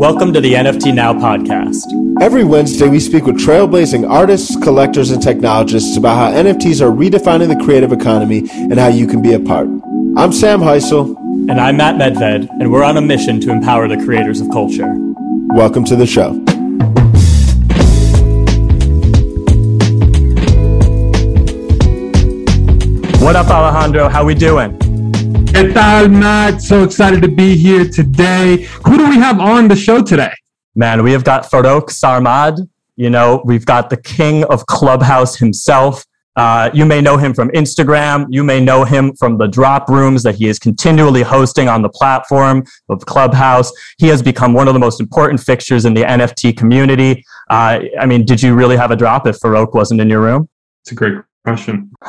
Welcome to the NFT Now podcast. Every Wednesday, we speak with trailblazing artists, collectors, and technologists about how NFTs are redefining the creative economy and how you can be a part. I'm Sam Heisel. And I'm Matt Medved, and we're on a mission to empower the creators of culture. Welcome to the show. What up, Alejandro? How we doing? ¿Qué tal, Matt? So excited to be here today. Who do we have on the show today? Man, we have got Farokh Sarmad. You know, we've got the king of Clubhouse himself. Uh, you may know him from Instagram. You may know him from the drop rooms that he is continually hosting on the platform of Clubhouse. He has become one of the most important fixtures in the NFT community. Uh, I mean, did you really have a drop if Farokh wasn't in your room? It's a great question.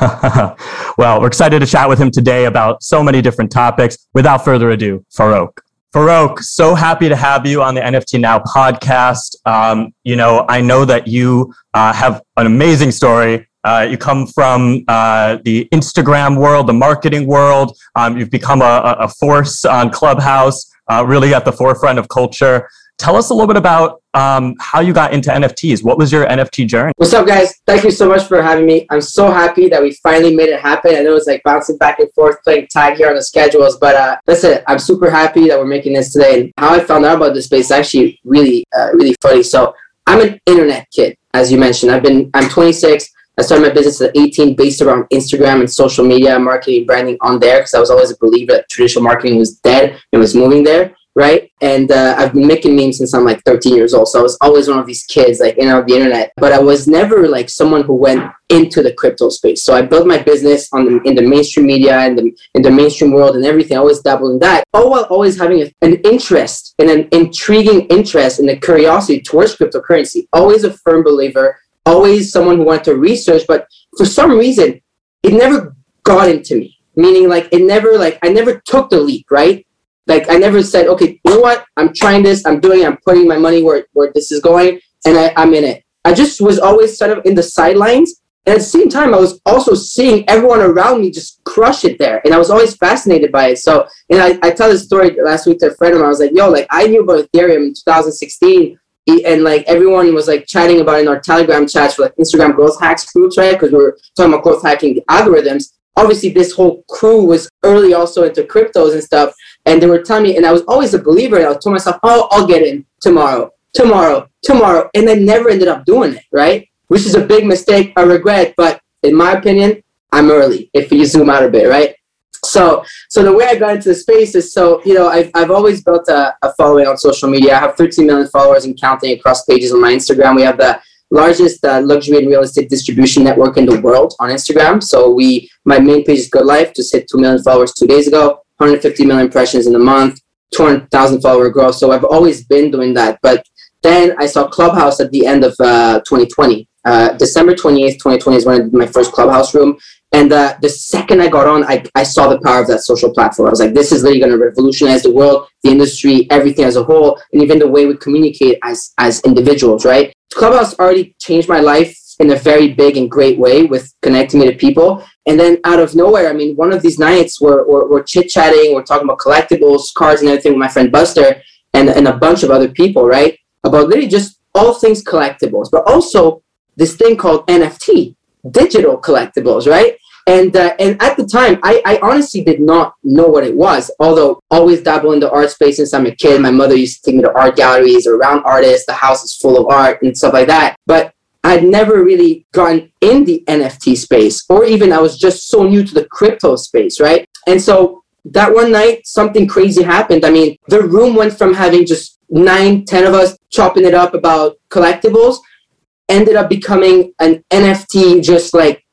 well, we're excited to chat with him today about so many different topics. Without further ado, Farokh. Farokh, so happy to have you on the NFT Now podcast. Um, you know, I know that you uh, have an amazing story. Uh, you come from uh, the Instagram world, the marketing world. Um, you've become a, a, force on Clubhouse, uh, really at the forefront of culture. Tell us a little bit about um, how you got into NFTs. What was your NFT journey? What's up, guys? Thank you so much for having me. I'm so happy that we finally made it happen. I know it's like bouncing back and forth, playing tag here on the schedules, but uh, listen, I'm super happy that we're making this today. And how I found out about this space is actually really, uh, really funny. So I'm an internet kid, as you mentioned. I've been, I'm 26. I started my business at 18 based around Instagram and social media marketing, branding on there because I was always a believer that traditional marketing was dead and was moving there right? And uh, I've been making memes since I'm like 13 years old. So I was always one of these kids, like, you know, the internet. But I was never like someone who went into the crypto space. So I built my business on the, in the mainstream media and the, in the mainstream world and everything. I always dabbled in that, all while always having a, an interest and an intriguing interest and a curiosity towards cryptocurrency. Always a firm believer, always someone who wanted to research. But for some reason, it never got into me. Meaning, like, it never, like, I never took the leap, right? Like I never said, okay, you know what? I'm trying this. I'm doing. It, I'm putting my money where where this is going, and I, I'm in it. I just was always sort of in the sidelines, and at the same time, I was also seeing everyone around me just crush it there, and I was always fascinated by it. So, and I, I tell this story last week to a friend of mine. I was like, yo, like I knew about Ethereum in 2016 and like everyone was like chatting about it in our telegram chats for like instagram growth hacks groups right because we were talking about growth hacking algorithms obviously this whole crew was early also into cryptos and stuff and they were telling me, and I was always a believer. And I told myself, oh, I'll get in tomorrow, tomorrow, tomorrow. And I never ended up doing it, right? Which is a big mistake, a regret. But in my opinion, I'm early if you zoom out a bit, right? So, so the way I got into the space is so, you know, I've, I've always built a, a following on social media. I have 13 million followers and counting across pages on my Instagram. We have the largest uh, luxury and real estate distribution network in the world on Instagram. So we, my main page is Good Life, just hit 2 million followers two days ago. 150 million impressions in a month, 200,000 follower growth. So I've always been doing that. But then I saw Clubhouse at the end of uh, 2020. Uh, December 28th, 2020 is when I did my first Clubhouse room. And uh, the second I got on, I, I saw the power of that social platform. I was like, this is really going to revolutionize the world, the industry, everything as a whole, and even the way we communicate as, as individuals, right? Clubhouse already changed my life in a very big and great way with connecting me to people. And then out of nowhere, I mean, one of these nights we're, we're, we're chit chatting, we're talking about collectibles, cars, and everything with my friend Buster and, and a bunch of other people, right? About literally just all things collectibles, but also this thing called NFT, digital collectibles, right? And uh, and at the time, I, I honestly did not know what it was. Although always dabble in the art space since I'm a kid. My mother used to take me to art galleries or around artists. The house is full of art and stuff like that. But I'd never really gone in the NFT space, or even I was just so new to the crypto space, right? And so that one night, something crazy happened. I mean, the room went from having just nine, ten of us chopping it up about collectibles, ended up becoming an NFT just like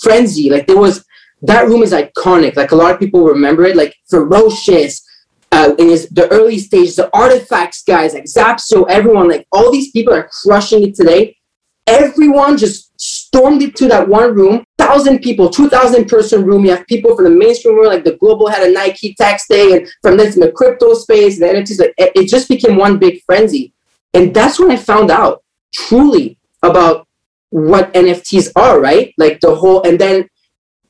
frenzy. Like there was that room is iconic. Like a lot of people remember it, like FEWOCiOUS. Uh, in his the early stages, the artifacts guys like Zapso, everyone, like all these people are crushing it today everyone just stormed into that one room. Thousand people, two thousand person room. You have people from the mainstream world, like the global head of Nike tax day, and from this in the crypto space, the NFTs. It just became one big frenzy, and that's when I found out truly about what NFTs are. Right, like the whole, and then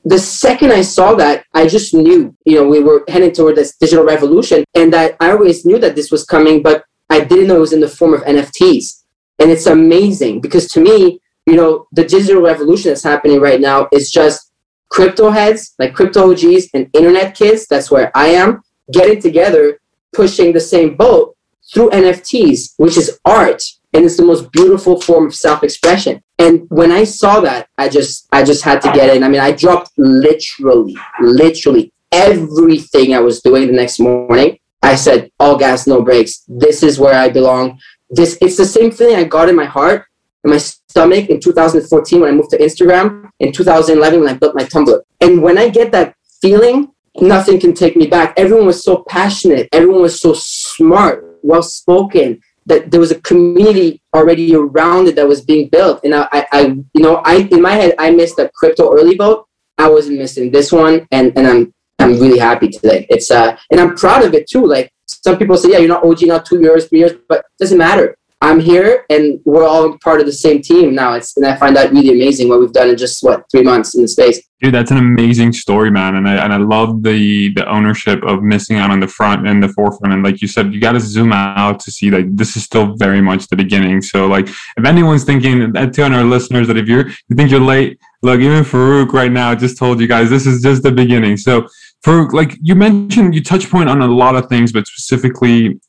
the second I saw that, I just knew, you know, we were heading toward this digital revolution, and that I always knew that this was coming, but I didn't know it was in the form of NFTs. And it's amazing because to me, you know, the digital revolution that's happening right now is just crypto heads, like crypto OGs and internet kids, that's where I am, getting together, pushing the same boat through NFTs, which is art. And it's the most beautiful form of self-expression. And when I saw that, I just I just had to get in. I mean, I dropped literally, literally everything I was doing the next morning. I said, all gas, no brakes. This is where I belong. This it's the same feeling I got in my heart in my stomach in 2014 when I moved to Instagram, in 2011 when I built my Tumblr. And when I get that feeling, nothing can take me back. Everyone was so passionate. Everyone was so smart, well spoken. That there was a community already around it that was being built. And I, I, I, you know, I in my head I missed the crypto early vote. I wasn't missing this one, and and I'm I'm really happy today. It's uh, and I'm proud of it too. Like some people say, yeah, you're not OG, not two years, three years, but it doesn't matter. I'm here and we're all part of the same team now. It's and I find that really amazing what we've done in just what three months in the space. Dude, that's an amazing story, man. And I and I love the the ownership of missing out on the front and the forefront. And like you said, you got to zoom out to see that this is still very much the beginning. So like, if anyone's thinking, uh, telling our listeners that if you're you think you're late, look, even Farokh right now just told you guys this is just the beginning. So for like you mentioned, you touch point on a lot of things, but specifically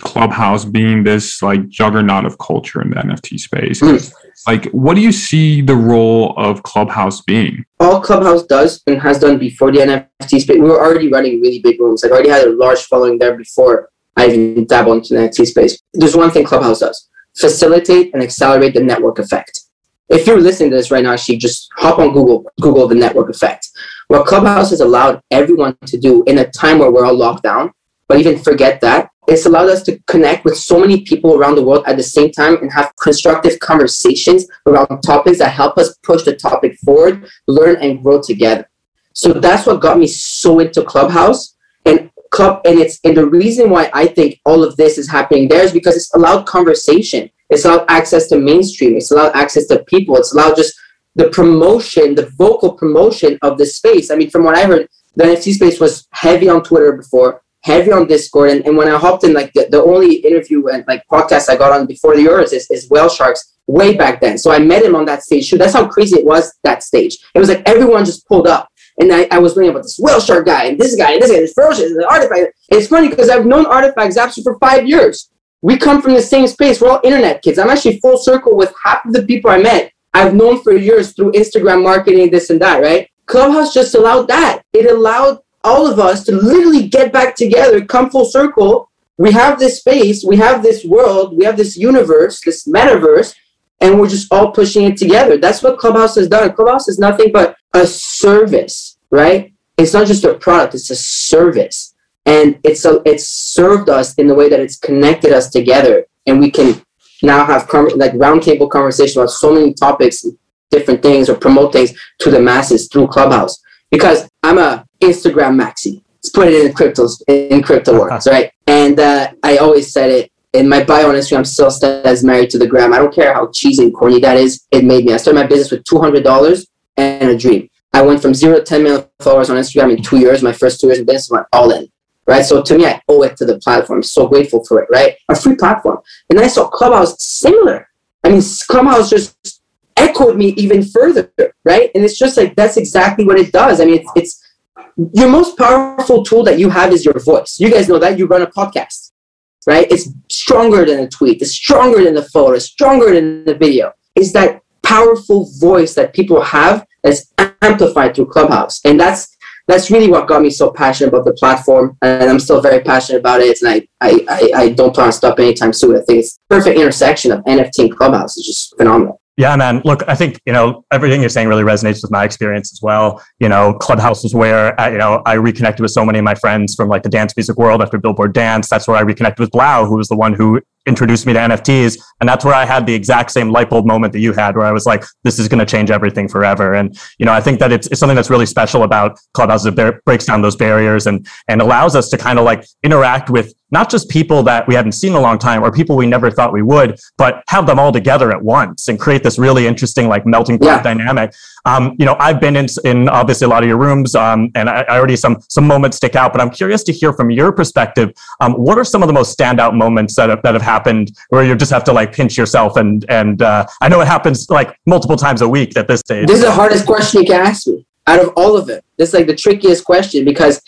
Clubhouse being this like juggernaut of culture in the NFT space. Mm. Like, what do you see the role of Clubhouse being? All Clubhouse does and has done before the NFT space, we were already running really big rooms. Like, I already had a large following there before I even dabbled into the NFT space. There's one thing Clubhouse does facilitate and accelerate the network effect. If you're listening to this right now, actually, just hop on Google, Google the network effect. What Clubhouse has allowed everyone to do in a time where we're all locked down, but even forget that, it's allowed us to connect with so many people around the world at the same time and have constructive conversations around topics that help us push the topic forward, learn and grow together. So that's what got me so into Clubhouse and club and it's and the reason why I think all of this is happening there is because it's allowed conversation. It's allowed access to mainstream. It's allowed access to people. It's allowed just the promotion, the vocal promotion of the space. I mean, from what I heard, the NFT space was heavy on Twitter before heavy on Discord. And, and when I hopped in, like the, the only interview and like podcast I got on before yours is, is Whale Sharks way back then. So I met him on that stage. That's how crazy it was that stage. It was like everyone just pulled up. And I, I was learning about this Whale Shark guy and this guy and this guy, this FEWOCiOUS, and the RTFKT. And it's funny because I've known artifacts actually for five years. We come from the same space. We're all internet kids. I'm actually full circle with half of the people I met. I've known for years through Instagram marketing, this and that, right? Clubhouse just allowed that. It allowed all of us to literally get back together, come full circle. We have this space, we have this world, we have this universe, this metaverse, and we're just all pushing it together. That's what Clubhouse has done. Clubhouse is nothing but a service, right? It's not just a product, it's a service. And it's a, it's served us in the way that it's connected us together. And we can now have com- like roundtable conversation about so many topics, different things, or promote things to the masses through Clubhouse. Because I'm a Instagram maxi. Let's put it in cryptos in crypto words, right? And uh, I always said it in my bio on Instagram. Still says married to the gram. I don't care how cheesy and corny that is. It made me. I started my business with two hundred dollars and a dream. I went from zero to 10 million followers on Instagram in two years. My first two years in business went all in, right? So to me, I owe it to the platform. So grateful for it, right? A free platform. And I saw Clubhouse similar. I mean, Clubhouse just echoed me even further, right? And it's just like that's exactly what it does. I mean, it's, it's your most powerful tool that you have is your voice. You guys know that you run a podcast, right? It's stronger than a tweet. It's stronger than the photo. It's stronger than the video. It's that powerful voice that people have that's amplified through Clubhouse, and that's that's really what got me so passionate about the platform. And I'm still very passionate about it. And I I, I, I don't plan to stop anytime soon. I think it's perfect intersection of NFT and Clubhouse. It's just phenomenal. Yeah, man. Look, I think you know everything you're saying really resonates with my experience as well. You know, Clubhouse was where uh, you know I reconnected with so many of my friends from like the dance music world after Billboard Dance. That's where I reconnected with 3LAU, who was the one who introduced me to NFTs, and that's where I had the exact same light bulb moment that you had, where I was like, "This is going to change everything forever." And you know, I think that it's, it's something that's really special about Clubhouse. It breaks down those barriers and and allows us to kind of like interact with not just people that we hadn't seen in a long time or people we never thought we would, but have them all together at once and create this really interesting like melting pot yeah. dynamic. Um, you know, I've been in, in obviously a lot of your rooms, um, and I, I, already some some moments stick out. But I'm curious to hear from your perspective. Um, what are some of the most standout moments that have, that have happened where you just have to like pinch yourself and and uh, I know it happens like multiple times a week at this stage. This is the hardest question you can ask me out of all of it. This is like the trickiest question because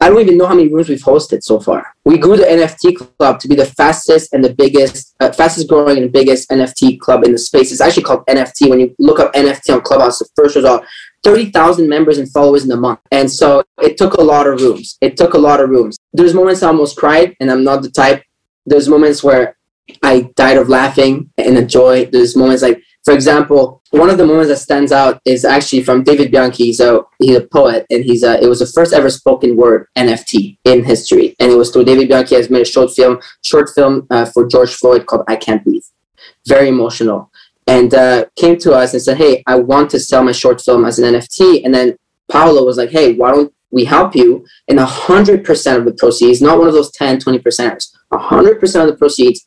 I don't even know how many rooms we've hosted so far. We grew the NFT club to be the fastest and the biggest, uh, fastest growing and biggest NFT club in the space. It's actually called NFT. When you look up NFT on Clubhouse, the first result, 30,000 members and followers in a month. And so it took a lot of rooms. It took a lot of rooms. There's moments I almost cried, and I'm not the type. There's moments where I died of laughing and joy. There's moments like for example, one of the moments that stands out is actually from David Bianchi. So he's a poet, and he's a, it was the first ever spoken word NFT in history, and it was through David Bianchi has made a short film, short film uh, for George Floyd called "I Can't Breathe." Very emotional, and uh, came to us and said, "Hey, I want to sell my short film as an NFT." And then Paolo was like, "Hey, why don't we help you?" And hundred percent of the proceeds, not one of those 10, 20 percenters, hundred percent of the proceeds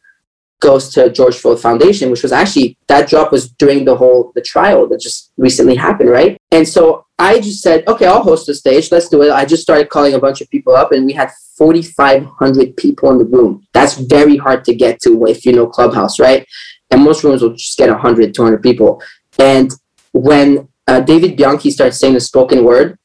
goes to George Floyd Foundation, which was actually that drop was during the whole the trial that just recently happened, right? And so I just said, okay, I'll host the stage. Let's do it. I just started calling a bunch of people up, and we had 4,500 people in the room. That's very hard to get to if you know Clubhouse, right? And most rooms will just get 100, 200 people. And when uh, David Bianchi started saying the spoken word,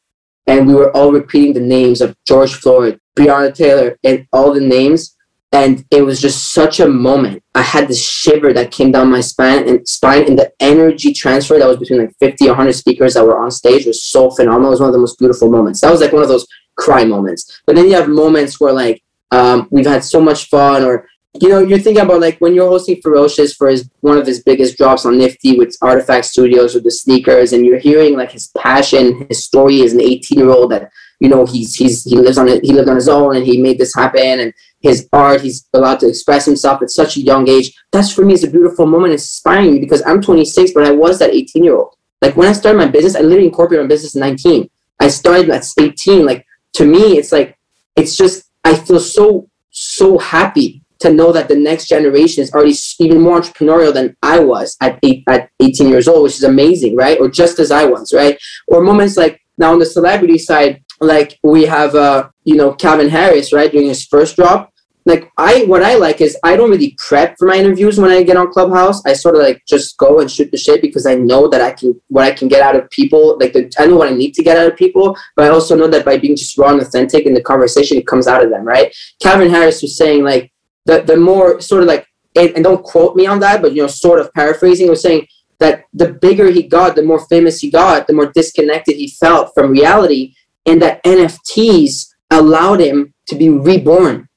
and we were all repeating the names of George Floyd, Breonna Taylor, and all the names, and it was just such a moment. I had this shiver that came down my spine and spine, and the energy transfer that was between like 50 or 100 speakers that were on stage was so phenomenal. It was one of the most beautiful moments. That was like one of those cry moments. But then you have moments where like um, we've had so much fun, or you know, you're thinking about like when you're hosting FEWOCiOUS for his one of his biggest drops on Nifty with RTFKT Studios with the sneakers, and you're hearing like his passion, his story as an 18 year old that you know he's he's he lives on it, he lived on his own and he made this happen and his art. He's allowed to express himself at such a young age. That's for me is a beautiful moment, inspiring me because I'm 26, but I was that 18 year old. Like when I started my business, I literally incorporated my business at 19. I started at 18. Like to me, it's like it's just I feel so so happy to know that the next generation is already even more entrepreneurial than I was at eight, at 18 years old, which is amazing, right? Or just as I was, right? Or moments like now on the celebrity side, like we have uh you know Calvin Harris right doing his first drop like I what I like is I don't really prep for my interviews when I get on Clubhouse. I sort of like just go and shoot the shit because I know that I can what I can get out of people. Like the, I know what I need to get out of people, but I also know that by being just raw and authentic in the conversation, it comes out of them, right? Calvin Harris was saying like the the more sort of like and, and don't quote me on that, but you know, sort of paraphrasing, was saying that the bigger he got, the more famous he got, the more disconnected he felt from reality and that NFTs allowed him to be reborn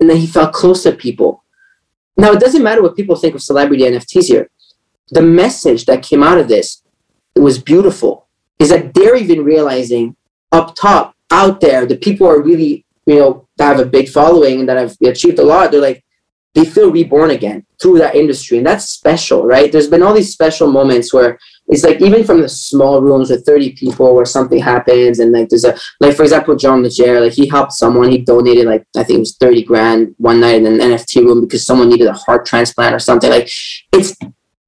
and then he felt close to people. Now, it doesn't matter what people think of celebrity NFTs here. The message that came out of this was beautiful is that they're even realizing up top, out there, the people are really, you know, that have a big following and that have achieved a lot. They're like, they feel reborn again through that industry. And that's special, right? There's been all these special moments where it's like even from the small rooms with 30 people where something happens and like there's a like for example John Legere, like he helped someone, he donated like I think it was 30 grand one night in an NFT room because someone needed a heart transplant or something. Like it's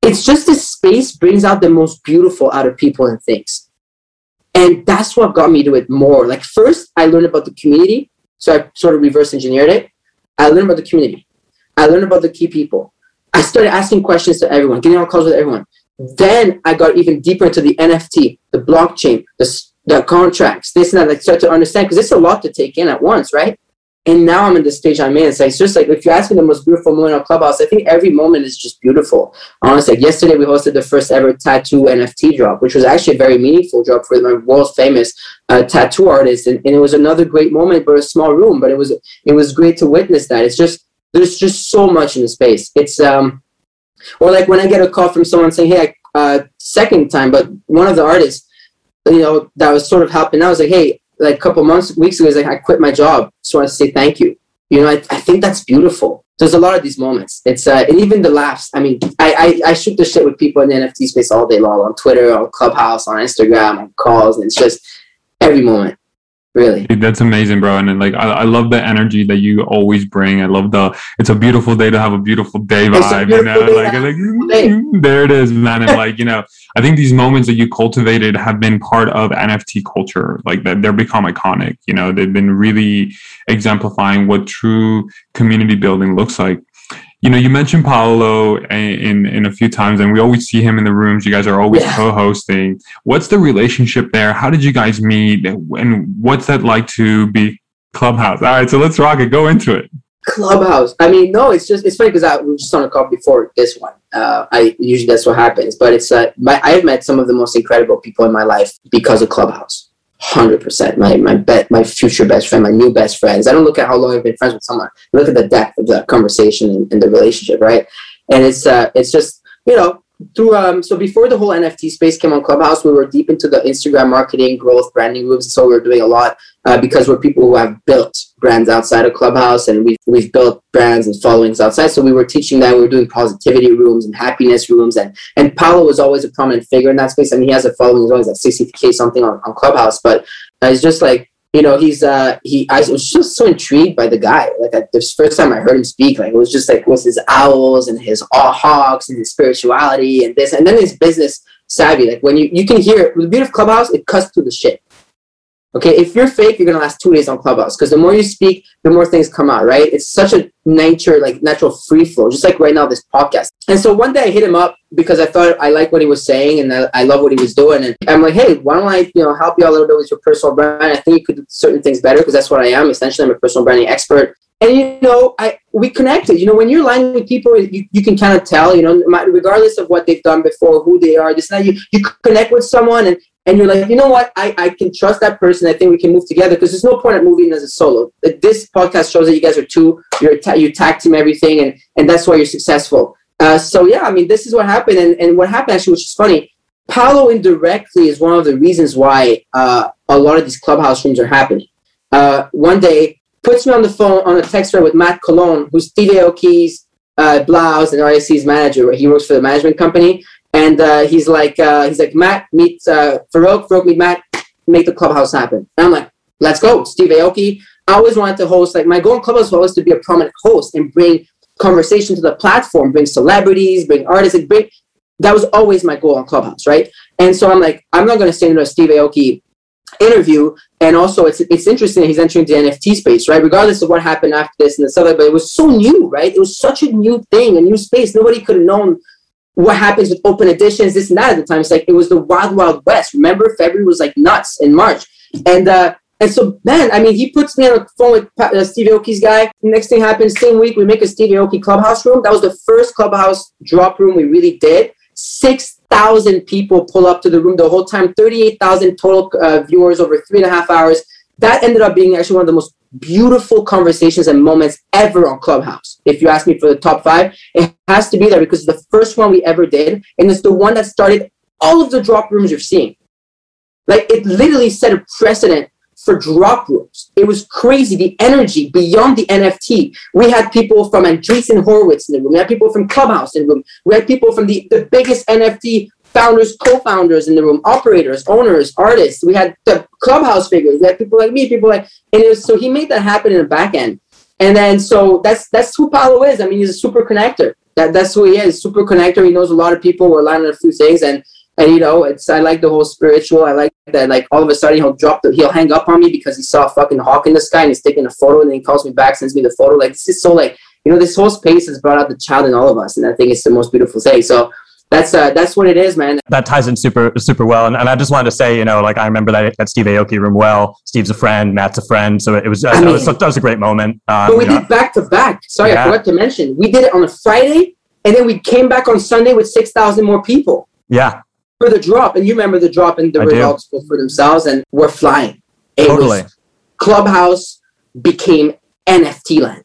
it's just this space brings out the most beautiful out of people and things. And that's what got me to it more. Like first I learned about the community. So I sort of reverse engineered it. I learned about the community. I learned about the key people. I started asking questions to everyone, getting on calls with everyone. Then I got even deeper into the NFT, the blockchain, the, the contracts, this and that. Like start to understand because it's a lot to take in at once, right? And now I'm in the stage I'm in. So it's just like if you ask me the most beautiful moment on Clubhouse, I think every moment is just beautiful. Honestly, like yesterday we hosted the first ever tattoo NFT drop, which was actually a very meaningful drop for my world famous uh, tattoo artist, and, and it was another great moment, but a small room. But it was it was great to witness that. It's just there's just so much in the space. It's um or like when I get a call from someone saying, "Hey, uh, second time," but one of the artists, you know, that was sort of helping. I was like, "Hey, like a couple months, weeks ago, was like I quit my job. Just want to say thank you." You know, I, I think that's beautiful. There's a lot of these moments. It's uh, and even the laughs. I mean, I, I I shoot the shit with people in the NFT space all day long on Twitter, on Clubhouse, on Instagram, on calls, and it's just every moment Really, Dude, that's amazing, bro. And then, like, I, I love the energy that you always bring. I love the it's a beautiful day to have a beautiful day vibe. You know, like, like beautiful there it is, man. And like, you know, I think these moments that you cultivated have been part of NFT culture. Like that, they're become iconic. You know, they've been really exemplifying what true community building looks like you know, you mentioned Paolo in in a few times, and we always see him in the rooms. You guys are always Yeah. co-hosting. What's the relationship there? How did you guys meet, and what's that like to be Clubhouse? All right, so let's rock it. Go into it. Clubhouse. I mean, no, it's just it's funny because I we were just on a call before this one. Uh, I usually that's what happens, but it's uh, my, I've met some of the most incredible people in my life because of Clubhouse. Hundred percent. My my bet my future best friend, my new best friends. I don't look at how long I've been friends with someone. I look at the depth of the conversation and, and the relationship, right? And it's uh it's just you know through um so before the whole NFT space came on Clubhouse, we were deep into the Instagram marketing, growth, branding moves. So we were doing a lot uh, because we're people who have built brands outside of Clubhouse and we've we've built brands and followings outside. So we were teaching that we were doing positivity rooms and happiness rooms and and Paulo was always a prominent figure in that space. I mean, he has a following. He's always like 60k something on, on Clubhouse, but uh, it's just like you know he's uh he I was just so intrigued by the guy. Like I, the first time I heard him speak, like it was just like with his owls and his aw hawks and his spirituality and this and then his business savvy. Like when you you can hear the beauty of Clubhouse, it cuts through the shit. Okay, if you're fake, you're gonna last two days on Clubhouse because the more you speak, the more things come out, right? It's such a nature, like natural free flow, just like right now this podcast. And so one day I hit him up because I thought I like what he was saying and I, I love what he was doing. And I'm like, hey, why don't I, you know, help you a little bit with your personal brand? I think you could do certain things better because that's what I am. Essentially, I'm a personal branding expert. And you know, I we connected. You know, when you're aligning with people, you, you can kind of tell. You know, regardless of what they've done before, who they are, this and that. You you connect with someone, and and you're like, you know what, I, I can trust that person. I think we can move together because there's no point at moving as a solo. Like, This podcast shows that you guys are two. You're ta- you tag team everything, and and that's why you're successful. Uh, so yeah, I mean, this is what happened, and and what happened actually, which is funny. Paulo indirectly is one of the reasons why uh, a lot of these clubhouse rooms are happening. Uh, one day, puts me on the phone on a text thread with Matt Colon, who's Steve Aoki's uh, 3LAU's and RAC's manager. He works for the management company, and uh, he's like, uh, he's like, Matt, meet uh, Farokh, Farokh, meet Matt, make the clubhouse happen. And I'm like, let's go, Steve Aoki. I always wanted to host, like, my goal in clubhouse was always to be a prominent host and bring conversation to the platform, bring celebrities, bring artists, like, bring. That was always my goal on Clubhouse, right? And so I'm like, I'm not going to stay in a Steve Aoki interview. And also, it's it's interesting that he's entering the NFT space, right? Regardless of what happened after this and the stuff, but it was so new, right? It was such a new thing, a new space. Nobody could have known what happens with open editions, this and that at the time. It's like it was the wild, wild west. Remember, February was like nuts in March, and uh, and so man, I mean, he puts me on the phone with uh, Steve guy. Next thing happens, same week we make a Steve Aoki clubhouse room. That was the first clubhouse drop room we really did. Six thousand people pull up to the room the whole time. Thirty-eight thousand total uh, viewers over three and a half hours. That ended up being actually one of the most beautiful conversations and moments ever on Clubhouse. If you ask me for the top five, it has to be there because it's the first one we ever did, and it's the one that started all of the drop rooms you're seeing. Like it literally set a precedent for drop rooms. It was crazy. The energy beyond the NFT. We had people from Andreessen Horowitz in the room. We had people from Clubhouse in the room. We had people from the, the biggest NFT founders, co-founders in the room, operators, owners, artists. We had the Clubhouse figures. We had people like me, people like, and was, so he made that happen in the back end. And then so that's that's who Paulo is. I mean, he's a super connector. That that's who he is. Super connector. He knows a lot of people. We're aligned a few things, and and you know, it's I like the whole spiritual. I like that. Like all of a sudden, he'll drop the he'll hang up on me because he saw a fucking hawk in the sky and he's taking a photo, and then he calls me back, sends me the photo. Like this is so like you know, this whole space has brought out the child in all of us, and I think it's the most beautiful thing. So that's uh that's what it is, man. that ties in super super well. And, and I just wanted to say, you know, like I remember that that Steve Aoki room well. Steve's a friend, Matt's a friend, so it was uh, I that, was mean- that was a great moment. Um, But we know, did back to back. Sorry, Yeah. I forgot to mention. We did it on a Friday, and then we came back on Sunday with six thousand more people. yeah, for the drop, and you remember the drop, and the I results spoke for themselves, and we're flying. It totally. Clubhouse became NFT land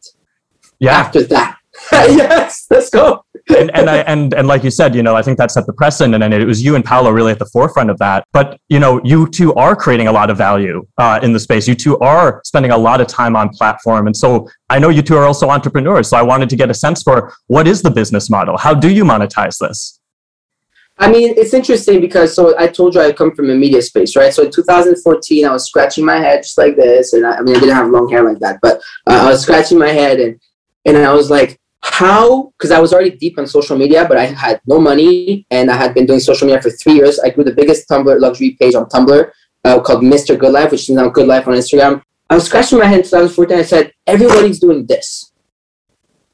Yeah, after that. yes, let's go. and, and I and and like you said, you know, I think that set the precedent, and it was you and Paolo really at the forefront of that. But you know, you two are creating a lot of value uh, in the space. You two are spending a lot of time on platform, and so I know you two are also entrepreneurs. So I wanted to get a sense for what is the business model? How do you monetize this? I mean, it's interesting because so I told you I come from a media space, right? So in 2014, I was scratching my head just like this, and I, I mean, I didn't have long hair like that, but uh, I was scratching my head, and and I was like, how? Because I was already deep on social media, but I had no money, and I had been doing social media for three years. I grew the biggest Tumblr luxury page on Tumblr uh, called Mr. Good Life, which is now Good Life on Instagram. I was scratching my head in 2014. I said, everybody's doing this.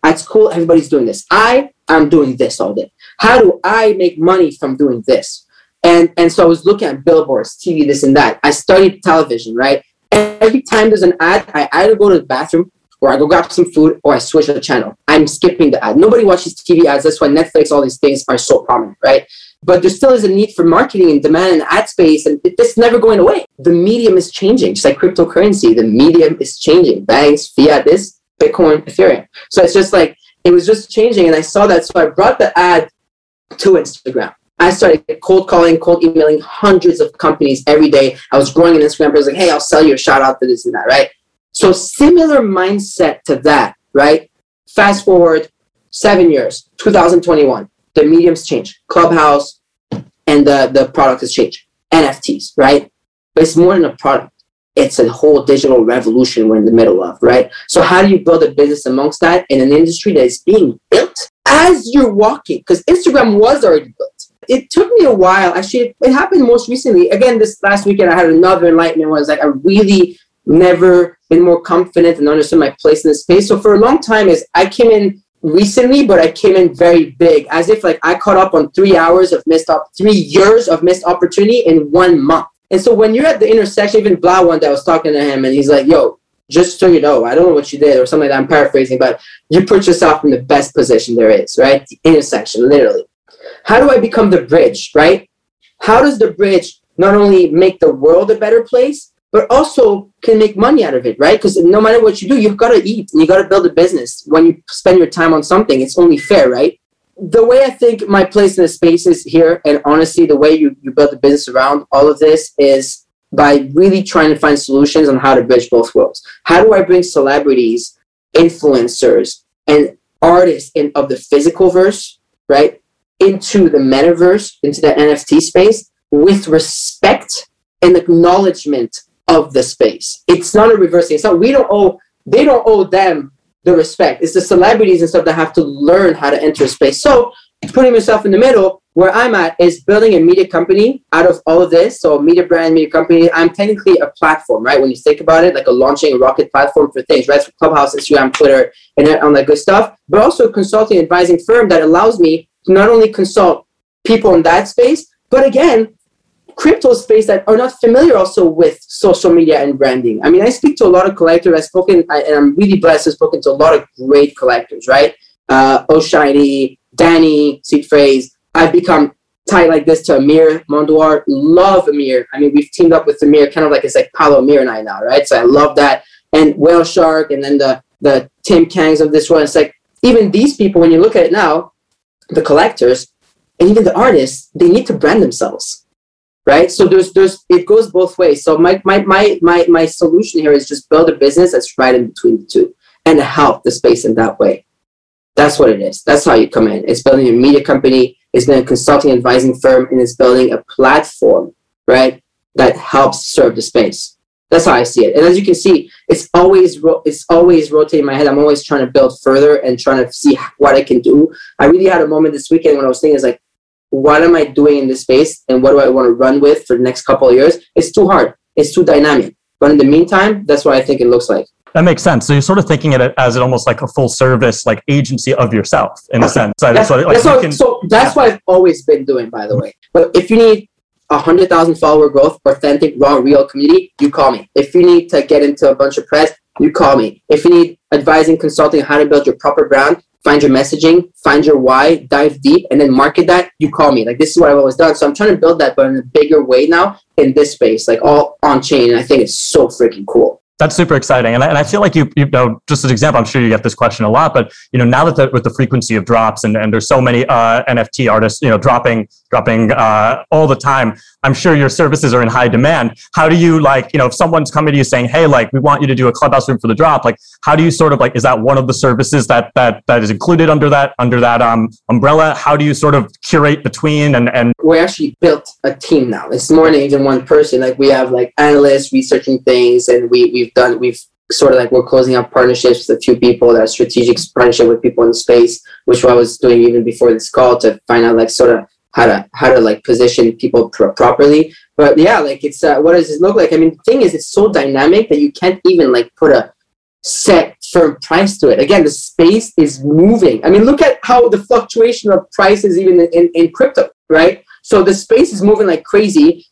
At school, everybody's doing this. I am doing this all day. How do I make money from doing this? And and so I was looking at billboards, TV, this and that. I studied television, right? Every time there's an ad, I either go to the bathroom or I go grab some food or I switch the channel. I'm skipping the ad. Nobody watches TV ads. That's why Netflix, all these things are so prominent, right? But there still is a need for marketing and demand and ad space, and it's never going away. The medium is changing, just like cryptocurrency. The medium is changing. Banks, fiat, this, Bitcoin, Ethereum. So it's just like it was just changing, and I saw that. So I brought the ad to Instagram. I started cold calling, cold emailing hundreds of companies every day. I was growing an Instagram. I was like, hey, I'll sell you a shout out for this and that, right? So similar mindset to that, right? Fast forward seven years, 2021, the mediums change, Clubhouse, and the, the product has changed. NFTs, right? But it's more than a product. It's a whole digital revolution we're in the middle of, right? So how do you build a business amongst that in an industry that is being built as you're walking? Because Instagram was already built. It took me a while. Actually, it happened most recently. Again, this last weekend, I had another enlightenment. where Was like I really never been more confident and understood my place in the space. So for a long time, is I came in recently, but I came in very big, as if like I caught up on three hours of missed up, three years of missed opportunity in one month. And so when you're at the intersection, even 3LAU one day I was talking to him, and he's like, "Yo, just so you know, I don't know what you did or something like that. I'm paraphrasing, but you put yourself in the best position there is, right? The intersection, literally. How do I become the bridge, right? How does the bridge not only make the world a better place, but also can make money out of it, right? Because no matter what you do, you've got to eat and you got to build a business. When you spend your time on something, it's only fair, right? The way I think my place in the space is here, and honestly, the way you, you build a business around all of this is by really trying to find solutions on how to bridge both worlds. How do I bring celebrities, influencers, and artists in, of the physical verse, right, into the metaverse, into the NFT space with respect and acknowledgement of the space. It's not a reversing. It's not we don't owe they don't owe them the respect. It's the celebrities and stuff that have to learn how to enter space. So putting myself in the middle, where I'm at is building a media company out of all of this. So media brand, media company. I'm technically a platform, right? When you think about it, like a launching a rocket platform for things, right? For Clubhouse, Instagram, Twitter, and all that good stuff. But also a consulting advising firm that allows me to not only consult people in that space, but again, crypto space that are not familiar also with social media and branding. I mean, I speak to a lot of collectors. I've spoken, I, and I'm really blessed to have spoken to a lot of great collectors, right? Uh, Oshiny, Danny, Seed Phrase. I've become tied like this to Amir Mondwar. Love Amir. I mean, we've teamed up with Amir, kind of like it's like Paolo Amir and I now, right? So I love that. And Whale Shark, and then the the Tim Kangs of this world. It's like even these people, when you look at it now, the collectors and even the artists, they need to brand themselves right? So there's there's it goes both ways. So my my my my, my solution here is just build a business that's right in between the two and help the space in that way. That's what it is. That's how you come in. It's building a media company. It's been a consulting advising firm and it's building a platform right that helps serve the space. That's how i see it. And as you can see it's always it's always rotating my head. I'm always trying to build further and trying to see what i can do. I really had a moment this weekend when i was thinking is like what am I doing in this space and what do I want to run with for the next couple of years? It's too hard. It's too dynamic. But in the meantime, that's what I think it looks like. That makes sense. So you're sort of thinking it as almost like a full service, like agency of yourself in a sense. So that's, so, like, that's can, so that's yeah. what I've always been doing, by the way. But if you need a hundred thousand follower growth, authentic, raw, real community, you call me. If you need to get into a bunch of press, you call me. If you need advising, consulting, how to build your proper brand, find your messaging, find your why, dive deep, and then market that, you call me. Like this is what I've always done. So I'm trying to build that, but in a bigger way now in this space, like all on chain. And I think it's so freaking cool. That's super exciting, and I, and I feel like you you know just as an example, I'm sure you get this question a lot, but you know now that the, with the frequency of drops and, and there's so many uh, NFT artists you know dropping dropping uh, all the time, I'm sure your services are in high demand. How do you like you know if someone's coming to you saying, hey, like we want you to do a clubhouse room for the drop, like how do you sort of like is that one of the services that that that is included under that under that um, umbrella? How do you sort of curate between and and we actually built a team now. It's more than even one person. Like we have like analysts researching things, and we we've done we've sort of like we're closing up partnerships with a few people that strategic partnership with people in space, which I was doing even before this call to find out like sort of how to how to like position people pr- properly. But yeah, like it's uh, what does it look like? I mean, the thing is, it's so dynamic that you can't even like put a set firm price to it. Again, the space is moving. I mean, look at how the fluctuation of prices even in, in, in crypto, right? So the space is moving like crazy.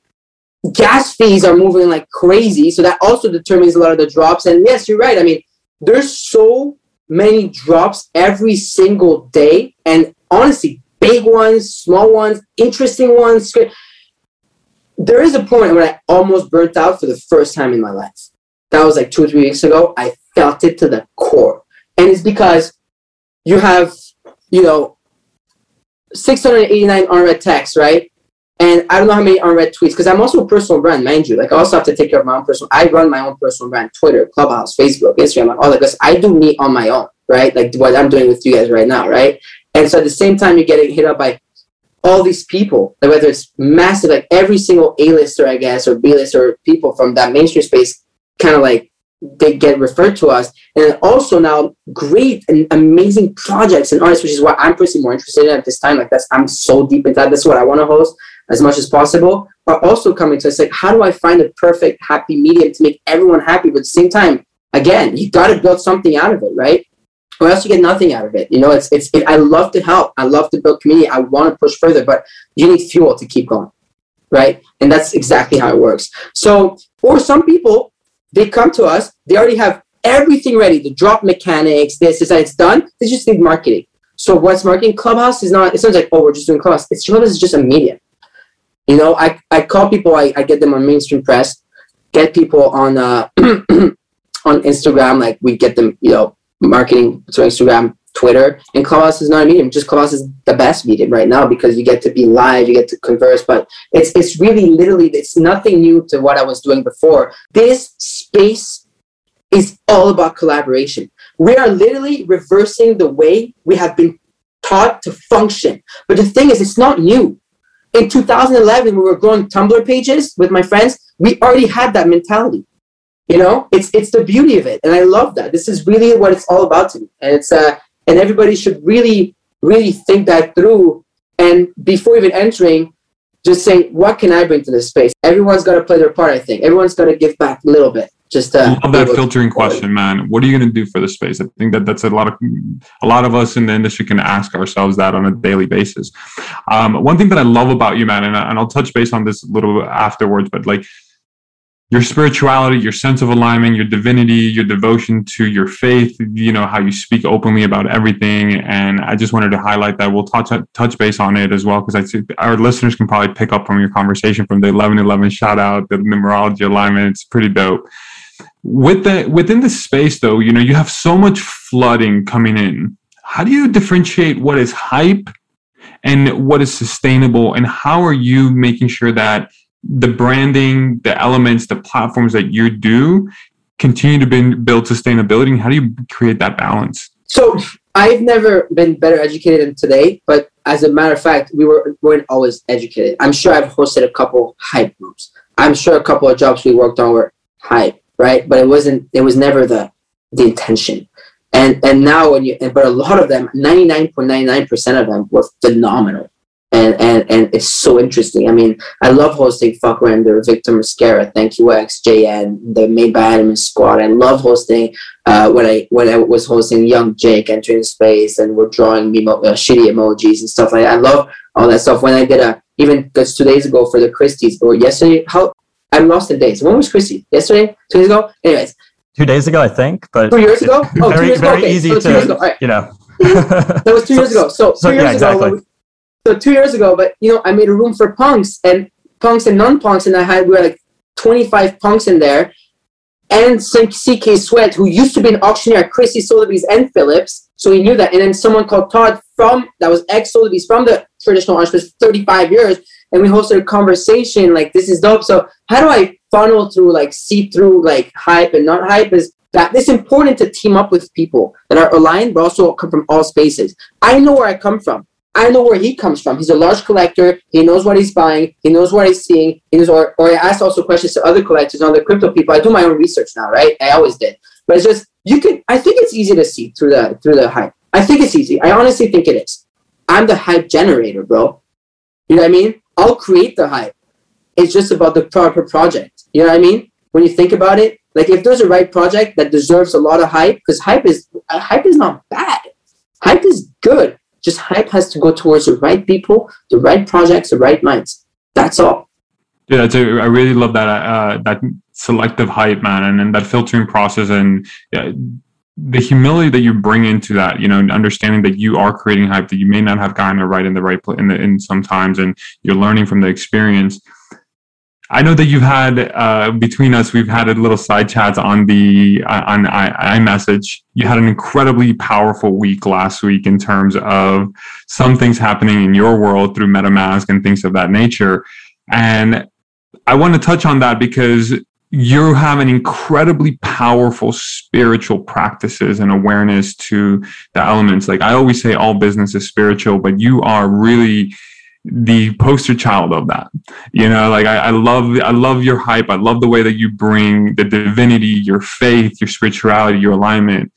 Gas fees are moving like crazy. So that also determines a lot of the drops. And yes, you're right. I mean, there's so many drops every single day. And honestly, big ones, small ones, interesting ones. There is a point where I almost burnt out for the first time in my life. That was like two or three weeks ago. I felt it to the core. And it's because you have, you know, 689 unread texts, right? And I don't know how many unread tweets because I'm also a personal brand, mind you. Like I also have to take care of my own personal. I run my own personal brand, Twitter, Clubhouse, Facebook, Instagram, all that. Because I do me on my own, right? Like what I'm doing with you guys right now, right? And so at the same time, you're getting hit up by all these people, like whether it's massive, like every single A-lister, I guess, or B-lister or people from that mainstream space, kind of like they get referred to us. And also now great and amazing projects and artists, which is what I'm personally more interested in at this time. Like that's I'm so deep into that. That's what I want to host as much as possible. But also coming to us like, how do I find the perfect happy medium to make everyone happy, but at the same time, again, you got to build something out of it, right? Or else you get nothing out of it. You know, it's it's. It, I love to help. I love to build community. I want to push further, but you need fuel to keep going, right? And that's exactly how it works. So, or some people they come to us, they already have everything ready, the drop mechanics, this, this, it's done. They just need marketing. So what's marketing? Clubhouse is not, It sounds like, oh, we're just doing Clubhouse. It's Clubhouse is just a medium. You know, I, I call people, I, I get them on mainstream press, get people on uh, on Instagram, like we get them, you know, marketing to Instagram Twitter, and Clubhouse is not a medium. Just Clubhouse is the best medium right now because you get to be live, you get to converse. But it's it's really literally it's nothing new to what I was doing before. This space is all about collaboration. We are literally reversing the way we have been taught to function. But the thing is, it's not new. In 2011, we were growing Tumblr pages with my friends. We already had that mentality you know it's it's the beauty of it and i love that. This is really what it's all about to me and it's uh and everybody should really really think that through and before even entering just saying what can i bring to this space? Everyone's got to play their part i think. Everyone's got to give back a little bit just uh, love that filtering question man. What are you going to do for the space? I think that that's a lot of a lot of us in the industry can ask ourselves that on a daily basis. Um, one thing that i love about you man and, and i'll touch base on this a little bit afterwards but like your spirituality, your sense of alignment, your divinity, your devotion to your faith, you know, how you speak openly about everything. And I just wanted to highlight that. We'll touch touch base on it as well, because our listeners can probably pick up from your conversation from the 1111 shout out, the numerology alignment. It's pretty dope. With the within the space though, you know, you have so much flooding coming in. How do you differentiate what is hype and what is sustainable? And how are you making sure that the branding, the elements, the platforms that you do continue to build sustainability? And how do you create that balance? So I've never been better educated than today, but as a matter of fact, we were weren't always educated. I'm sure I've hosted a couple hype groups. I'm sure a couple of jobs we worked on were hype, right? But it wasn't. It was never the the intention. And and now when you, but a lot of them, 99.99% of them were phenomenal and and and it's so interesting. I mean, I love hosting FVCKRENDER, Victor Mosquera, Thank You X, JN, the Made by Anime Squad. I love hosting uh, when I when I was hosting Yung Jake entering space and we're drawing emo- uh, shitty emojis and stuff like that. I love all that stuff. When I did a even because two days ago for the Christie's or yesterday, how I'm lost in days. When was Christie? Yesterday? Two days ago? Anyways. Two days ago, I think. But two years ago? Oh, very, two years ago. Very okay. easy so to, right. you know. that was two years ago. So, so two years yeah, exactly. So two years ago, but you know, I made a room for punks and punks and non-punks, and I had we were like 25 punks in there. and CK Sweat, who used to be an auctioneer at Christie Sotheby's and Phillips. So he knew that. And then someone called Todd from that was ex Sotheby's from the traditional for 35 years. And we hosted a conversation like this is dope. So how do I funnel through like see through like hype and not hype is that it's important to team up with people that are aligned but also come from all spaces. I know where I come from. I know where he comes from. He's a large collector. He knows what he's buying. He knows what he's seeing. He knows, or, or I ask also questions to other collectors, other crypto people. I do my own research now, right? I always did, but it's just you can. I think it's easy to see through the through the hype. I think it's easy. I honestly think it is. I'm the hype generator, bro. You know what I mean? I'll create the hype. It's just about the proper project. You know what I mean? When you think about it, like if there's a right project that deserves a lot of hype, because hype is uh, hype is not bad. Hype is good just hype has to go towards the right people, the right projects, the right minds. That's all. Yeah, that's a, I really love that uh, that selective hype, man, and, and that filtering process, and yeah, the humility that you bring into that. You know, understanding that you are creating hype that you may not have gotten it right in the right place in, the, in sometimes, and you're learning from the experience. I know that you've had uh, between us, we've had a little side chats on the uh, on I, iMessage. You had an incredibly powerful week last week in terms of some things happening in your world through MetaMask and things of that nature. And I want to touch on that because you have an incredibly powerful spiritual practices and awareness to the elements. Like I always say, all business is spiritual, but you are really the poster child of that. You know, like I, I, love I love your hype. I love the way that you bring the divinity, your faith, your spirituality, your alignment.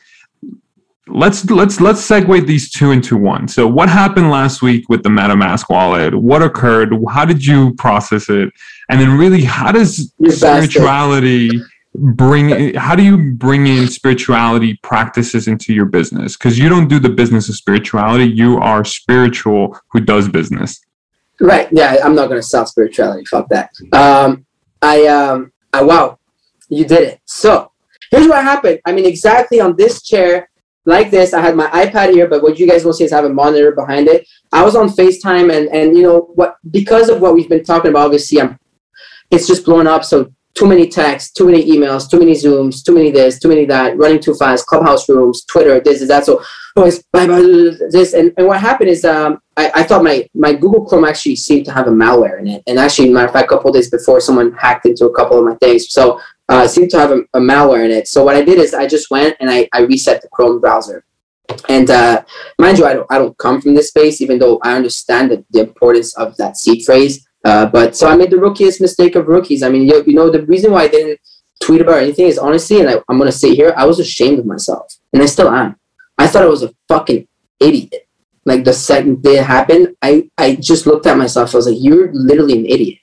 Let's let's let's segue these two into one. So what happened last week with the MetaMask wallet? What occurred? How did you process it? And then really how does You're spirituality bastard. bring how do you bring in spirituality practices into your business? Because you don't do the business of spirituality, you are spiritual who does business. Right. Yeah, I'm not gonna sell spirituality. Fuck that. Um, I um, I wow, you did it. So here's what happened. I mean, exactly on this chair, like this. I had my iPad here, but what you guys will see is I have a monitor behind it. I was on FaceTime, and and you know what? Because of what we've been talking about, obviously, I'm. It's just blown up. So too many texts, too many emails, too many Zooms, too many this, too many that, running too fast, clubhouse rooms, Twitter, this is that. So bye this. And, and what happened is um, I, I thought my, my Google Chrome actually seemed to have a malware in it. And actually, matter of fact, a couple days before, someone hacked into a couple of my things. So uh, it seemed to have a, a, malware in it. So what I did is I just went and I, I reset the Chrome browser. And uh, mind you, I don't, I don't come from this space, even though I understand the, the importance of that seed phrase. Uh, but so I made the rookiest mistake of rookies. I mean, you, you know, the reason why I didn't tweet about anything is honestly, and I, I'm going to say here, I was ashamed of myself. And I still am. I thought I was a fucking idiot. Like the second day it happened, I, I just looked at myself. I was like, you're literally an idiot.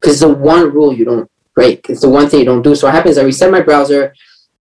Because the one rule you don't break. It's the one thing you don't do. So what happens, I reset my browser.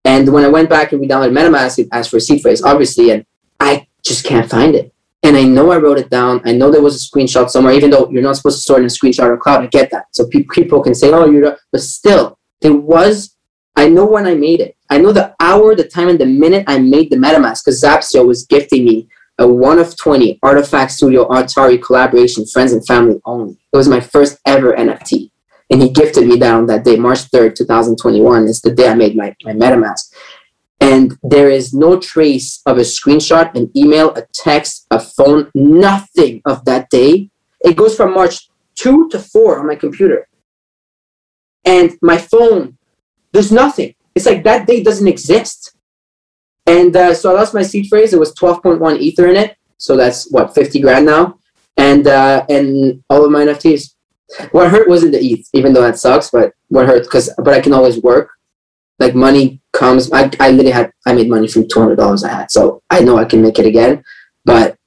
And when I went back and we downloaded MetaMask, it asked for a seed phrase, obviously. And I just can't find it. And I know I wrote it down. I know there was a screenshot somewhere, even though you're not supposed to store it in a screenshot or cloud. I get that. So people can say, oh, you're, but still, there was, I know when I made it. I know the hour, the time, and the minute I made the MetaMask because Zaptio was gifting me a one of 20 RTFKT Studio Atari collaboration, friends and family only. It was my first ever NFT. And he gifted me down that day, March 3rd, 2021. It's the day I made my, my MetaMask and there is no trace of a screenshot, an email, a text, a phone, nothing of that day. It goes from March 2 to 4 on my computer. And my phone, there's nothing. It's like that day doesn't exist. And uh, so I lost my seed phrase. It was 12.1 Ether in it. So that's what, 50 grand now? And uh, and all of my NFTs. What hurt wasn't the ETH, even though that sucks, but what hurt, because but I can always work. Like money comes. I, I literally had I made money from two hundred dollars I had, so I know I can make it again. But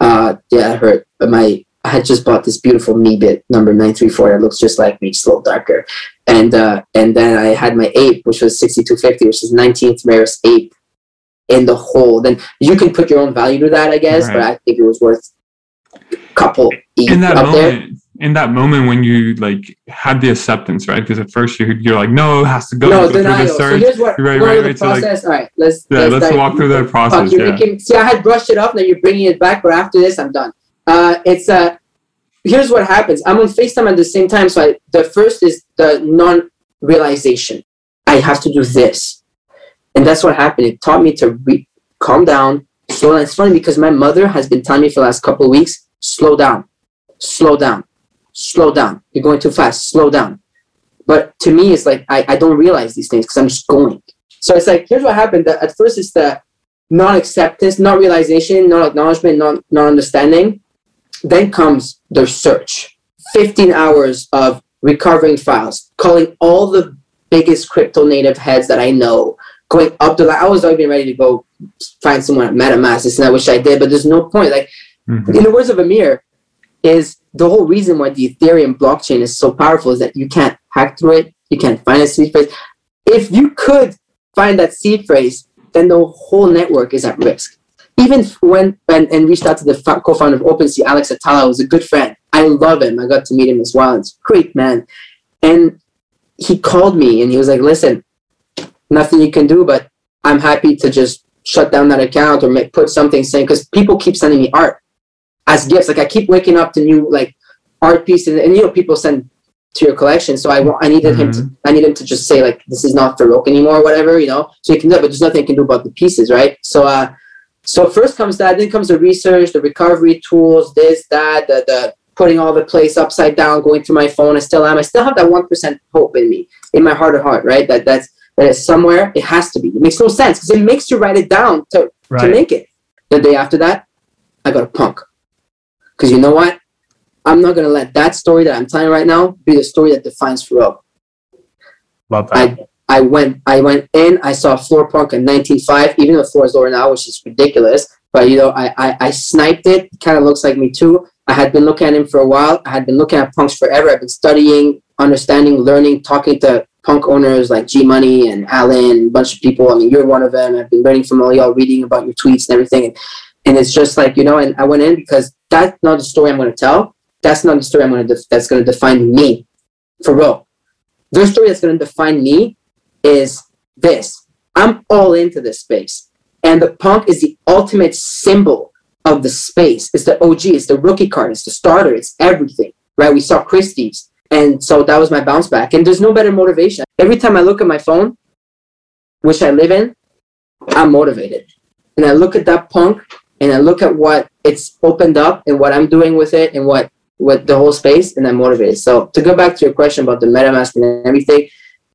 uh, yeah, it hurt. But my I had just bought this beautiful Meebit number nine three four that looks just like me, just a little darker. And uh, and then I had my ape, which was sixty two fifty, which is nineteenth rarest ape in the whole. Then you can put your own value to that, I guess. Right. But I think it was worth a couple in that moment, there in that moment when you like had the acceptance, right? Because at first you're, you're like, no, it has to go, no, go through the search. So here's what, right, right, right. the process. Like, All right, let's yeah, let's, let's walk through that process. yeah. Making, see, I had brushed it off, now you're bringing it back, but after this, I'm done. Uh, it's uh, here's what happens. I'm on FaceTime at the same time. So I, the first is the non-realization. I have to do this. And that's what happened. It taught me to re- calm down, slow down. It's funny because my mother has been telling me for the last couple of weeks, slow down, slow down, slow down. You're going too fast, slow down. But to me, it's like I, I don't realize these things because I'm just going. So it's like, here's what happened. At first, it's the non acceptance, not realization, non acknowledgement, non non understanding. Then comes the search 15 hours of recovering files, calling all the biggest crypto native heads that I know, going up to like I was already ready to go find someone at MetaMask, and I wish I did, but there's no point. Like mm-hmm. in the words of Amir, is the whole reason why the Ethereum blockchain is so powerful is that you can't hack through it, you can't find a seed phrase. If you could find that seed phrase, then the whole network is at risk. Even when and, and reached out to the co-founder of OpenSea, Alex Atallah, who's a good friend. I love him. I got to meet him as well. It's great, man. And he called me and he was like, listen, nothing you can do, but I'm happy to just shut down that account or make, put something saying, because people keep sending me art as gifts. Like I keep waking up to new like art pieces and, you know, people send to your collection. So I want, I needed mm-hmm. him to, mm-hmm. I need him to just say like, this is not for Farokh anymore, or whatever, you know, so you can do it, but there's nothing you can do about the pieces. Right. So, uh, so first comes that, then comes the research, the recovery tools, this, that, the, the putting all the place upside down, going through my phone. I still am. I still have that one percent hope in me, in my heart of heart, right? That that's that is somewhere. It has to be. It makes no sense because it makes you write it down to right. to make it. The day after that, I got a punk. Because you know what? I'm not gonna let that story that I'm telling right now be the story that defines Farokh. Love that. I, I went I went in, I saw floor punk in 19.5, even though the floor is lower now, which is ridiculous. But you know, I, I, I sniped it. kind of looks like me too. I had been looking at him for a while. I had been looking at punks forever. I've been studying, understanding, learning, talking to punk owners like G Money and Alan, a bunch of people. I mean, you're one of them. I've been learning from all y'all, reading about your tweets and everything. And, and it's just like, you know, and I went in because that's not the story I'm going to tell. That's not the story I'm going to, def- that's going to define me for real. The story that's going to define me is this. I'm all into this space. And the punk is the ultimate symbol of the space. It's the OG, it's the rookie card, it's the starter, it's everything, right? We saw Christie's. And so that was my bounce back. And there's no better motivation. Every time I look at my phone, which I live in, I'm motivated. And I look at that punk and I look at what it's opened up and what I'm doing with it and what with the whole space and I'm motivated. So to go back to your question about the MetaMask and everything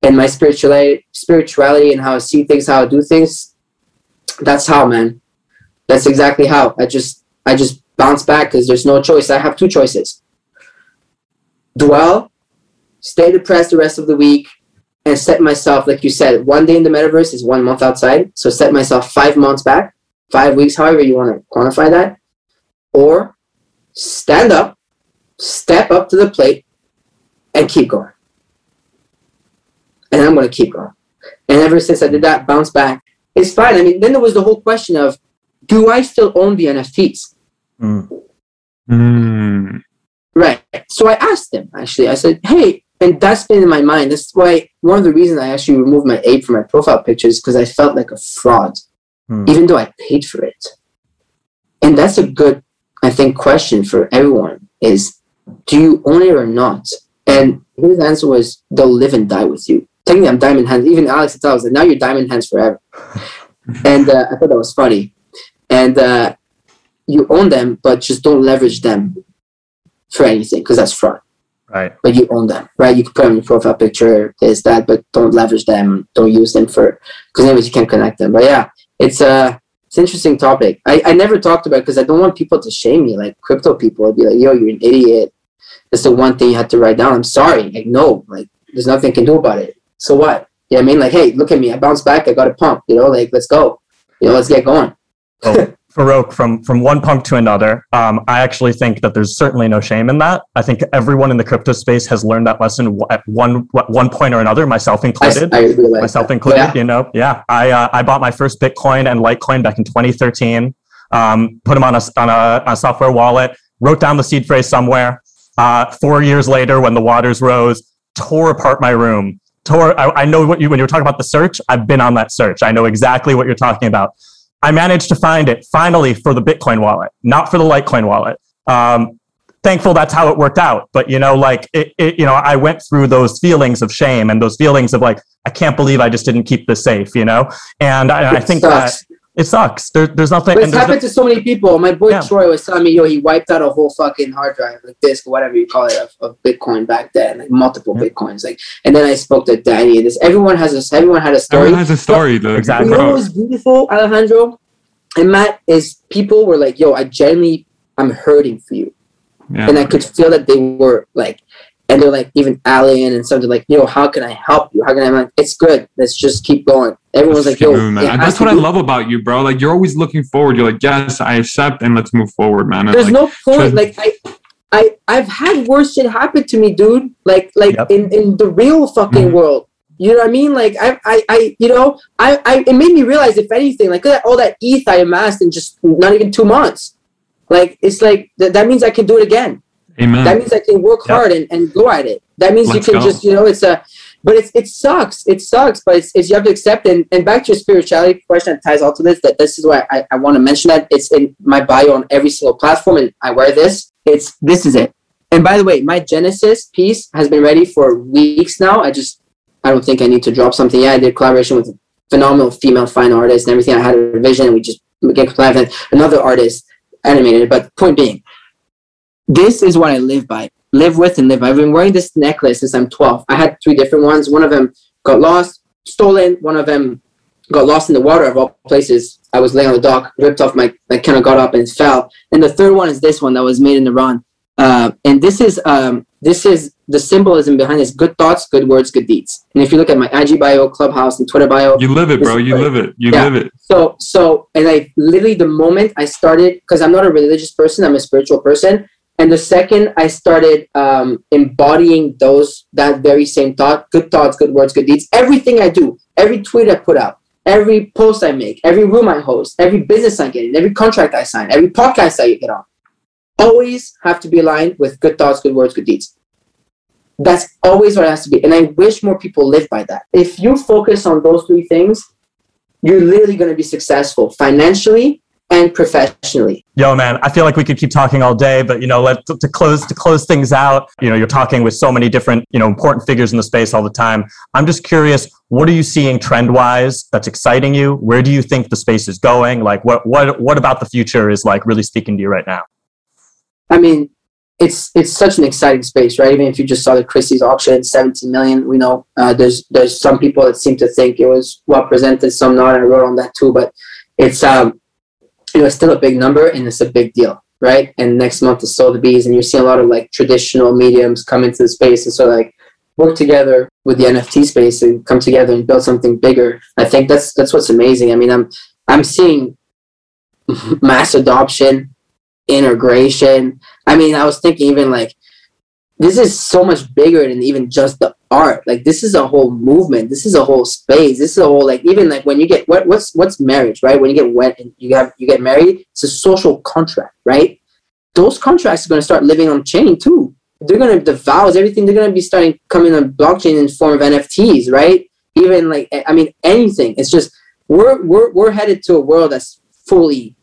and my spirituality spirituality and how I see things, how I do things, that's how man that's exactly how I just I just bounce back because there's no choice. I have two choices: dwell, stay depressed the rest of the week, and set myself, like you said, one day in the metaverse is one month outside. So set myself five months back, five weeks, however you want to quantify that, or stand up, step up to the plate, and keep going. And I'm going to keep going. And ever since I did that, bounce back. It's fine. I mean, then there was the whole question of do I still own the NFTs? Mm. Mm. Right. So I asked them actually. I said, "Hey," and that's been in my mind. That's why one of the reasons I actually removed my ape from my profile pictures because I felt like a fraud, mm. even though I paid for it. And that's a good, I think, question for everyone: is do you own it or not? And his answer was, "They'll live and die with you." Technically, I'm diamond hands. Even Alex tells like, "Now you're diamond hands forever." and uh, I thought that was funny and uh, you own them, but just don't leverage them for anything because that's fraud. Right. But you own them, right? You can put them in your profile picture, this, that, but don't leverage them. Don't use them for because anyways you can't connect them. But yeah, it's a it's an interesting topic. I, I never talked about because I don't want people to shame me, like crypto people. I'd be like, yo, you're an idiot. That's the one thing you had to write down. I'm sorry. Like, no, like there's nothing I can do about it. So what? Yeah, you know I mean, like, hey, look at me. I bounced back. I got a punk. You know, like let's go. You know, let's get going. Oh, Farokh, from from one punk to another, um, I actually think that there's certainly no shame in that. I think everyone in the crypto space has learned that lesson at one one point or another, myself included. I, I myself included. Yeah. You know, yeah. I uh, I bought my first Bitcoin and Litecoin back in 2013. Um, put them on a on a, on a, software wallet. Wrote down the seed phrase somewhere. Uh, four years later, when the waters rose, tore apart my room. Tore. I, I know what you when you were talking about the search. I've been on that search. I know exactly what you're talking about I managed to find it finally for the Bitcoin wallet, not for the Litecoin wallet. Um, thankful that's how it worked out. But you know, like it, it, you know, I went through those feelings of shame and those feelings of like, I can't believe I just didn't keep this safe, you know? And I, I think that it sucks. There, there's nothing. But it's happened no, to so many people. My boy yeah. Troy was telling me, yo, he wiped out a whole fucking hard drive, like disk, whatever you call it, of, of Bitcoin back then, like multiple yeah. Bitcoins. Like, and then I spoke to Danny. And this everyone has a everyone had a story. Everyone has a story. But, exactly. You know what was beautiful, Alejandro and Matt is people were like, yo, I genuinely, I'm hurting for you, yeah. and I could feel that they were like and they're like even Alien and something like, yo, how can I help you? How can I? I'm like, it's good. Let's just keep going. Everyone's like, yo, man. that's what I love about you, bro. Like you're always looking forward. You're like, yes, I accept, and let's move forward, man. And There's like, no point. Like I, I, I've had worse shit happen to me, dude. Like, like yep. in in the real fucking mm-hmm. world. You know what I mean? Like I, I, I, you know, I, I, it made me realize, if anything, like all that ETH I amassed in just not even two months. Like it's like th- that means I can do it again. Amen. That means I can work yep. hard and, and go at it. That means Let's you can go. just, you know, it's a, but it's, it sucks. It sucks, but it's, it's you have to accept. And, and back to your spirituality question that ties all to this, that this is why I, I want to mention that. It's in my bio on every single platform and I wear this. It's, this is it. And by the way, my Genesis piece has been ready for weeks now. I just, I don't think I need to drop something. Yeah, I did collaboration with phenomenal female fine artists and everything. I had a vision and we just get compliant with another artist animated. But point being, this is what I live by, live with and live by. I've been wearing this necklace since I'm 12. I had three different ones. One of them got lost, stolen. One of them got lost in the water of all places. I was laying on the dock, ripped off my, I kind of got up and fell. And the third one is this one that was made in Iran. Uh, and this is um, this is the symbolism behind this: good thoughts, good words, good deeds. And if you look at my IG bio, Clubhouse, and Twitter bio, you live it, bro. You live it. You yeah. live it. So, so, and I literally the moment I started, because I'm not a religious person, I'm a spiritual person and the second i started um, embodying those that very same thought good thoughts good words good deeds. Everything i do every tweet i put out every post i make every room i host every business i get in every contract i sign every podcast i get on always have to be aligned with good thoughts good words good deeds. That's always what it has to be. And i wish more people live by that. If you focus on those three things you're literally going to be successful financially and professionally. Yo, man, I feel like we could keep talking all day, but you know, let to, to close to close things out. You know, you're talking with so many different you know important figures in the space all the time. I'm just curious, what are you seeing trend wise that's exciting you? Where do you think the space is going? Like, what what what about the future is like really speaking to you right now? I mean, it's it's such an exciting space, right? Even if you just saw the Christie's auction, 17 million. We know uh, there's there's some people that seem to think it was well presented, some not. And I wrote on that too, but it's um you know, it's still a big number and it's a big deal, right? And next month is Sotheby's, and you're seeing a lot of like traditional mediums come into the space and so like work together with the NFT space and come together and build something bigger. I think that's that's what's amazing. I mean, I'm I'm seeing mass adoption, integration. I mean, I was thinking even like this is so much bigger than even just the art. Like this is a whole movement. This is a whole space. This is a whole like even like when you get what what's what's marriage, right? When you get wet and you have you get married, it's a social contract, right? Those contracts are gonna start living on chain too. They're gonna the vows, everything they're gonna be starting coming on blockchain in form of NFTs, right? Even like I mean anything. It's just we're we're we're headed to a world that's fully,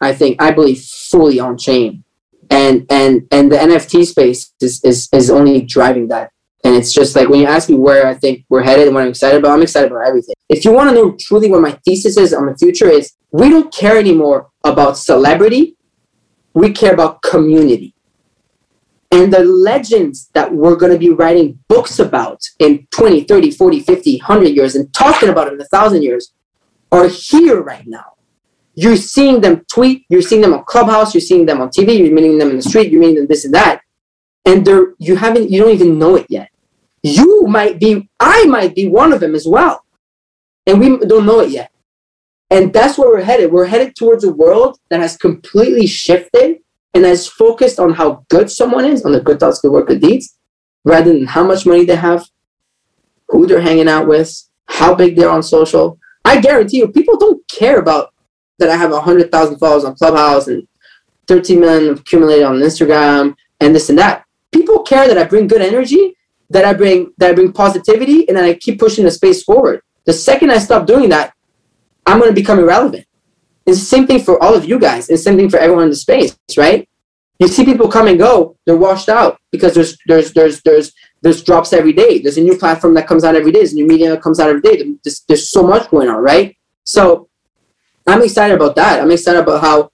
I think, I believe fully on chain and and and the nft space is, is is only driving that and it's just like when you ask me where i think we're headed and what i'm excited about i'm excited about everything. If you want to know truly what my thesis is on the future is we don't care anymore about celebrity. We care about community. And the legends that we're going to be writing books about in 20 30 40 50 100 years and talking about in a thousand years are here right now. You're seeing them tweet, you're seeing them on Clubhouse, you're seeing them on TV, you're meeting them in the street, you're meeting them this and that, and they're you haven't you don't even know it yet. You might be, I might be one of them as well, and we don't know it yet. And that's where we're headed. We're headed towards a world that has completely shifted and has focused on how good someone is, on the good thoughts, good work, good deeds, rather than how much money they have, who they're hanging out with, how big they're on social. I guarantee you, people don't care about that I have 100,000 followers on Clubhouse and 13 million accumulated on Instagram and this and that. People care that I bring good energy, that I bring that I bring positivity, and that I keep pushing the space forward. The second I stop doing that, I'm to become irrelevant. It's the same thing for all of you guys. It's the same thing for everyone in the space, right? you see people come and go, they're washed out because there's there's there's there's there's drops every day. There's a new platform that comes out every day. There's a new media that comes out every day. There's, there's so much going on, right? So I'm excited about that. I'm excited about how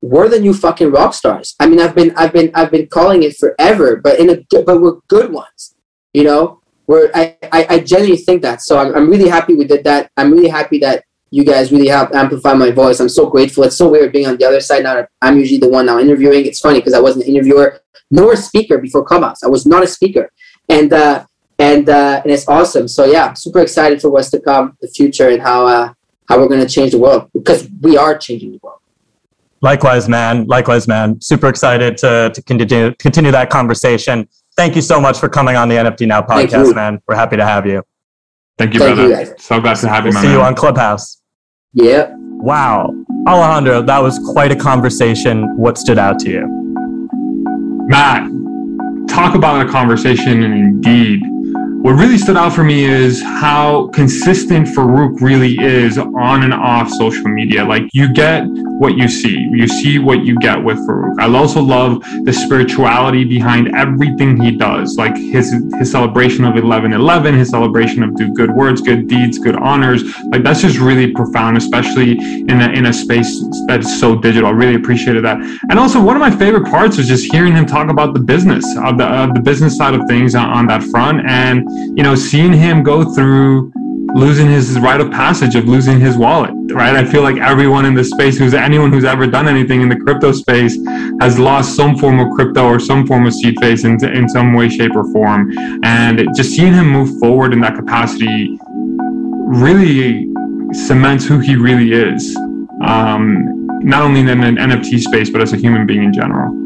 we're the new fucking rock stars. I mean, I've been I've been I've been calling it forever, but in a but we're good ones. You know, we're I I, I genuinely think that. So I'm I'm really happy we did that. I'm really happy that you guys really helped amplify my voice. I'm so grateful. It's so weird being on the other side now. I'm usually the one now interviewing. It's funny because I wasn't an interviewer nor a speaker before Clubhouse. I was not a speaker, and uh, and uh, and it's awesome. So yeah, super excited for what's to come, the future, and how uh, how we're going to change the world because we are changing the world. Likewise, man. Likewise, man. Super excited to to continue continue that conversation. Thank you so much for coming on the NFT Now podcast, man. We're happy to have you. Thank you, Thank brother. You so glad to have you. We'll see man. you on Clubhouse. Yeah. Wow. Alejandro, that was quite a conversation. What stood out to you? Matt, talk about a conversation and indeed what really stood out for me is how consistent Farokh really is on and off social media. Like you get what you see, you see what you get with Farokh. I also love the spirituality behind everything he does, like his his celebration of eleven eleven, his celebration of do good words, good deeds, good honors. Like that's just really profound, especially in a in a space that's so digital. I really appreciated that. And also, one of my favorite parts was just hearing him talk about the business of the of the business side of things on, on that front and you know, seeing him go through losing his rite of passage of losing his wallet, right? I feel like everyone in this space, who's anyone who's ever done anything in the crypto space, has lost some form of crypto or some form of seed phase in, in some way, shape, or form. And just seeing him move forward in that capacity really cements who he really is, um, not only in an NFT space, but as a human being in general.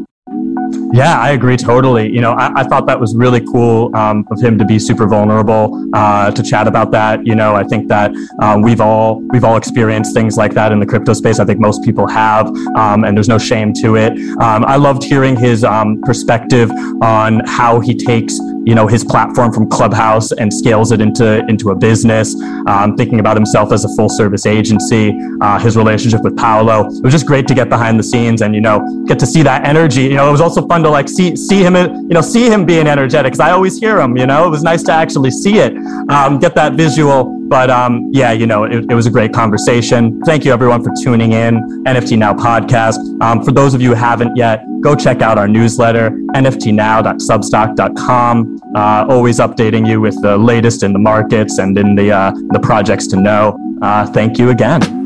Yeah, I agree totally. You know, I, I thought that was really cool um, of him to be super vulnerable uh, to chat about that. You know, I think that um, we've all we've all experienced things like that in the crypto space. I think most people have, um, and there's no shame to it. Um, I loved hearing his um, perspective on how he takes you know his platform from Clubhouse and scales it into into a business. Um, thinking about himself as a full service agency, uh, his relationship with Paolo. It was just great to get behind the scenes and you know get to see that energy. You know, it was also fun to like see see him you know see him being energetic because I always hear him. You know, it was nice to actually see it, um, get that visual. But um, yeah, you know, it, it, was a great conversation. Thank you everyone for tuning in. NFT Now podcast. Um, for those of you who haven't yet, go check out our newsletter, nftnow.substack.com. Uh, always updating you with the latest in the markets and in the, uh, the projects to know. Uh, thank you again.